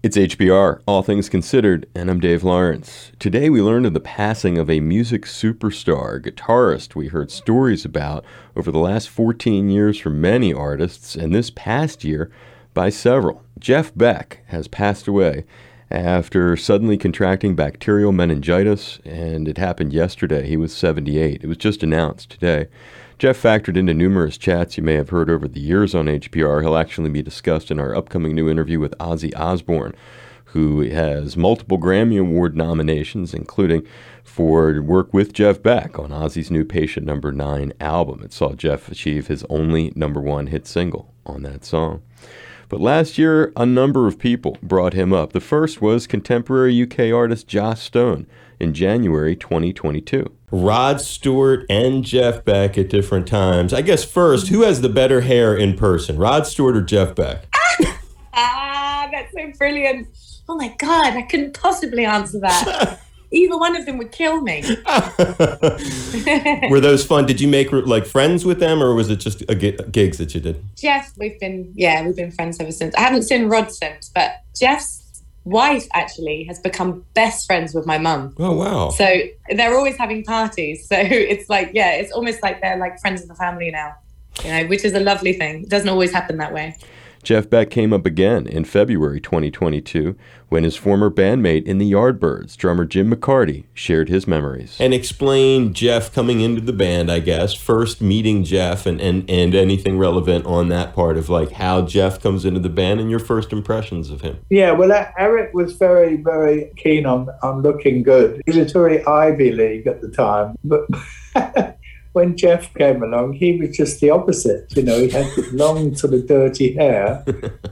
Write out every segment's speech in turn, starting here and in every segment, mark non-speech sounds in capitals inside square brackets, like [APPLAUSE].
It's HPR, All Things Considered, and I'm Dave Lawrence. Today we learned of the passing of a music superstar, guitarist we heard stories about over the last 14 years from many artists, and this past year by several. Jeff Beck has passed away after suddenly contracting bacterial meningitis, and it happened yesterday. He was 78. It was just announced today. Jeff factored into numerous chats you may have heard over the years on HPR. He'll actually be discussed in our upcoming new interview with Ozzy Osbourne, who has multiple Grammy Award nominations, including for work with Jeff Beck on Ozzy's new Patient Number 9 album. It saw Jeff achieve his only number one hit single on that song. But last year, a number of people brought him up. The first was contemporary UK artist Joss Stone in January 2022. Rod Stewart and Jeff Beck at different times. I guess first, who has the better hair in person, Rod Stewart or Jeff Beck? [LAUGHS] ah, that's so brilliant. Oh my God, I couldn't possibly answer that. [LAUGHS] Either one of them would kill me. [LAUGHS] Were those fun? Did you make like friends with them, or was it just a gigs that you did? Jeff, we've been yeah, we've been friends ever since. I haven't seen Rod since, but Jeff's wife actually has become best friends with my mum. Oh wow! So they're always having parties. So [LAUGHS] it's like yeah, it's almost like they're like friends of the family now. You know, which is a lovely thing. It doesn't always happen that way. Jeff Beck came up again in February 2022 when his former bandmate in the Yardbirds, drummer Jim McCarty, shared his memories. And explained Jeff coming into the band, I guess, first meeting Jeff and, and, and anything relevant on that part of like how Jeff comes into the band and your first impressions of him. Yeah, well, Eric was very, very keen on, on looking good. He was very Ivy League at the time. But [LAUGHS] when Jeff came along, he was just the opposite. You know, he had [LAUGHS] long, sort of dirty hair,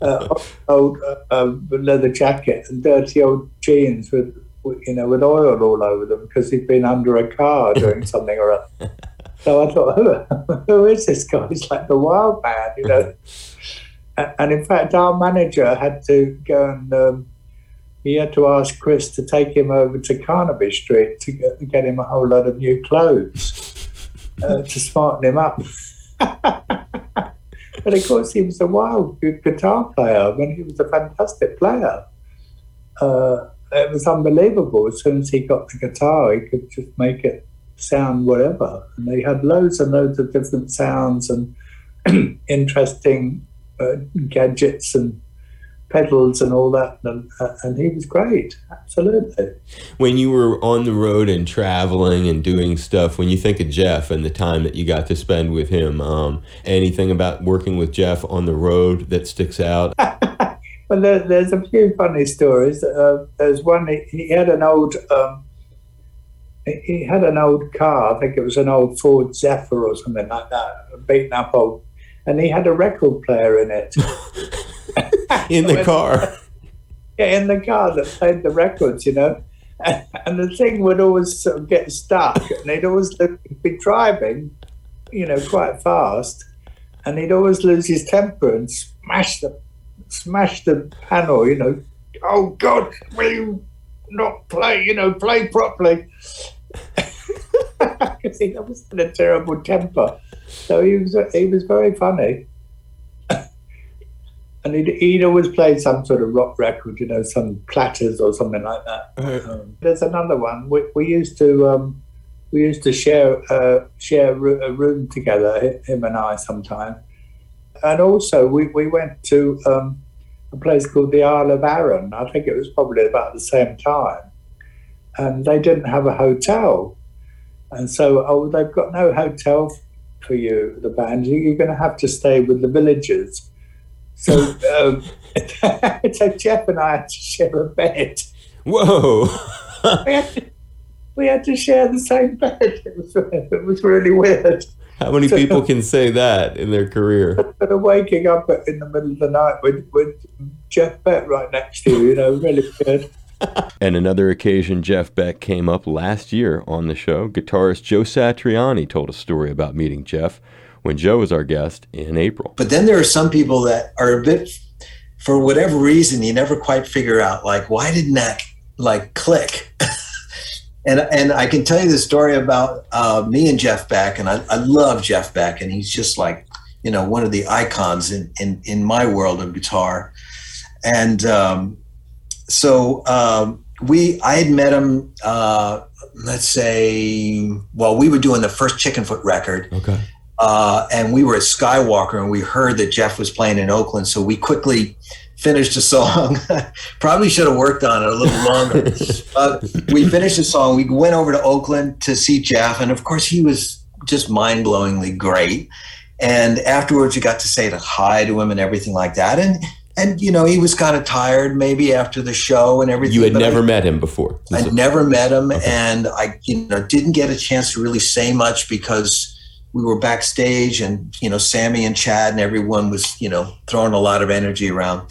uh, [LAUGHS] old uh, uh, leather jacket, and dirty old jeans with, you know, with oil all over them because he'd been under a car doing something or other. So I thought, who, [LAUGHS] who is this guy? He's like the wild man, you know. and in fact, our manager had to go and um, he had to ask Chris to take him over to Carnaby Street to get, get him a whole lot of new clothes uh, to smarten him up. [LAUGHS] but of course, he was a wild guitar player. I mean, he was a fantastic player. Uh, it was unbelievable. As soon as he got the guitar, he could just make it sound whatever. And he had loads and loads of different sounds and [CLEARS THROAT] interesting uh, gadgets and pedals and all that, and, and he was great. Absolutely. When you were on the road and traveling and doing stuff, when you think of Jeff and the time that you got to spend with him, um, anything about working with Jeff on the road that sticks out? [LAUGHS] well, there, there's a few funny stories. Uh, there's one he, he had an old. Um, he had an old car, I think it was an old Ford Zephyr or something like that, a beaten up old, and he had a record player in it. [LAUGHS] [LAUGHS] in the car. [LAUGHS] Yeah, in the car that played the records, you know. And, and the thing would always sort of get stuck, and he'd always be driving, you know, quite fast, and he'd always lose his temper and smash the smash the panel, you know. Oh God, will you not play? You know, play properly. [LAUGHS] Because he was in a terrible temper. So he was he was very funny and he'd, he'd, always play some sort of rock record, you know, some Platters or something like that. Uh-huh. Um, there's another one. We, we used to um, we used to share uh, share a room together, him and I, sometime. And also, we, we went to um, a place called the Isle of Arran. I think it was probably about the same time, and they didn't have a hotel, and so oh, they've got no hotel for you, the band. You're going to have to stay with the villagers so, um, [LAUGHS] so Jeff and I had to share a bed. Whoa! [LAUGHS] we, had to, we had to share the same bed. It was, it was really weird. How many so, people [LAUGHS] can say that in their career? Waking up in the middle of the night with, with Jeff Beck right next to you, you know, really good. and another occasion Jeff Beck came up last year on the show. Guitarist Joe Satriani told a story about meeting Jeff when Joe was our guest in April. But then there are some people that are a bit, for whatever reason, you never quite figure out, like, why didn't that like click? [LAUGHS] and and I can tell you the story about uh, me and Jeff Beck, and I, I love Jeff Beck, and he's just like, you know, one of the icons in in, in my world of guitar. And um, so um, we I had met him. Uh, let's say, well, we were doing the first Chickenfoot record. Okay. Uh, and we were at Skywalker, and we heard that Jeff was playing in Oakland, so we quickly finished the song. [LAUGHS] Probably should have worked on it a little longer. [LAUGHS] uh, we finished the song. We went over to Oakland to see Jeff, and of course, he was just mind blowingly great. And afterwards, we got to say hi to him and everything like that. And and you know, he was kind of tired maybe after the show and everything. You had never I, met him before. I never met him, okay. and I you know didn't get a chance to really say much because we were backstage and you know sammy and chad and everyone was you know throwing a lot of energy around.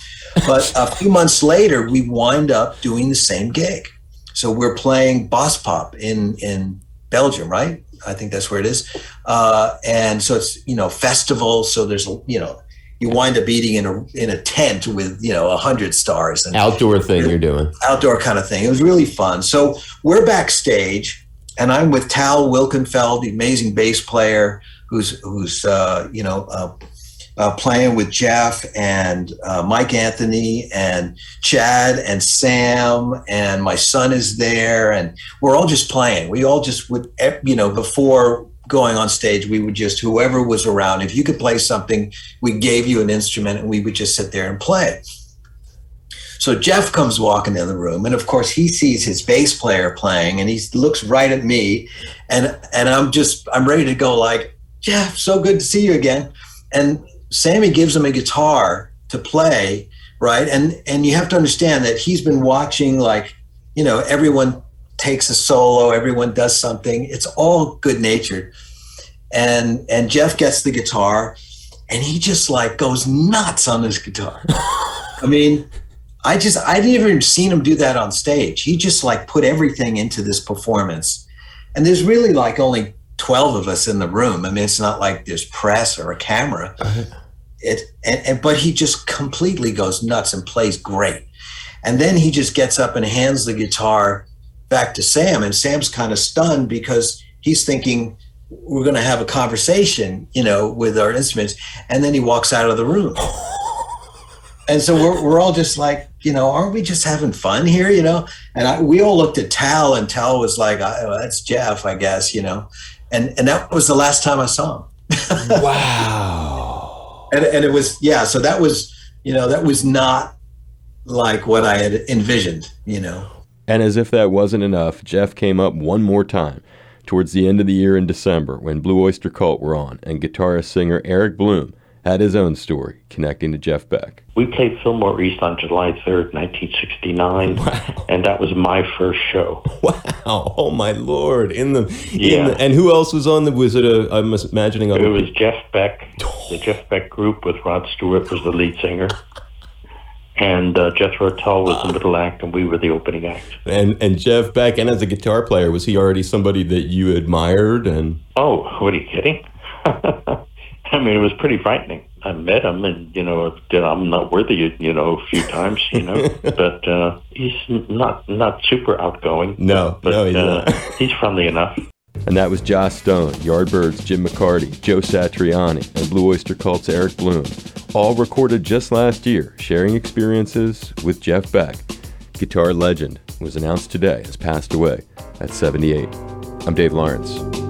But a few months later we wind up doing the same gig. So we're playing boss pop in in belgium right? I think that's where it is. Uh, and so it's you know festival. So there's you know you wind up eating in a in a tent with you know a hundred stars and outdoor thing you're doing. Outdoor kind of thing. It was really fun. So we're backstage and I'm with Tal Wilkenfeld, the amazing bass player who's who's uh, you know uh, uh, playing with Jeff and uh, Mike Anthony and Chad and Sam and my son is there and we're all just playing. We all just would you know before going on stage we would just whoever was around if you could play something we gave you an instrument and we would just sit there and play. So Jeff comes walking in the room, and of course he sees his bass player playing, and he looks right at me, and and I'm just I'm ready to go like Jeff, so good to see you again, and Sammy gives him a guitar to play, right? And and you have to understand that he's been watching like you know everyone takes a solo, everyone does something. It's all good natured, and and Jeff gets the guitar, and he just like goes nuts on his guitar. [LAUGHS] I mean I just I didn't even seen him do that on stage. He just like put everything into this performance. And there's really like only 12 of us in the room. I mean, it's not like there's press or a camera. Uh-huh. It and, and but he just completely goes nuts and plays great. And then he just gets up and hands the guitar back to Sam and Sam's kind of stunned because he's thinking we're going to have a conversation, you know, with our instruments and then he walks out of the room. [LAUGHS] and so we're, we're all just like you know aren't we just having fun here you know? And I, we all looked at tal and tal was like oh, that's jeff i guess you know? And and that was the last time i saw him. [LAUGHS] Wow. And, and it was yeah so that was you know that was not like what i had envisioned you know? And as if that wasn't enough jeff came up one more time towards the end of the year in december when blue oyster cult were on and guitarist singer eric bloom had his own story connecting to Jeff Beck. We played Fillmore East on July 3rd, 1969, wow. and that was my first show. Wow! Oh my lord! In the yeah, in the, and who else was on the? Was it a? I'm imagining. It was Jeff Beck. The [LAUGHS] Jeff Beck group with Rod Stewart was the lead singer. And uh, Jethro Tull was the middle act, and we were the opening act. And and Jeff Beck, and as a guitar player, was he already somebody that you admired? And oh, what are you kidding? [LAUGHS] I mean, it was pretty frightening. I met him, and you know, I'm not worthy, you know, a few times, you know, [LAUGHS] but uh, he's not not super outgoing. No, but, no, he's uh, not. [LAUGHS] he's friendly enough. And that was Joss Stone, Yardbirds' Jim McCarty, Joe Satriani, and Blue Oyster Cult's Eric Bloom, all recorded just last year, sharing experiences with Jeff Beck. Guitar legend was announced today has passed away at 78. I'm Dave Lawrence.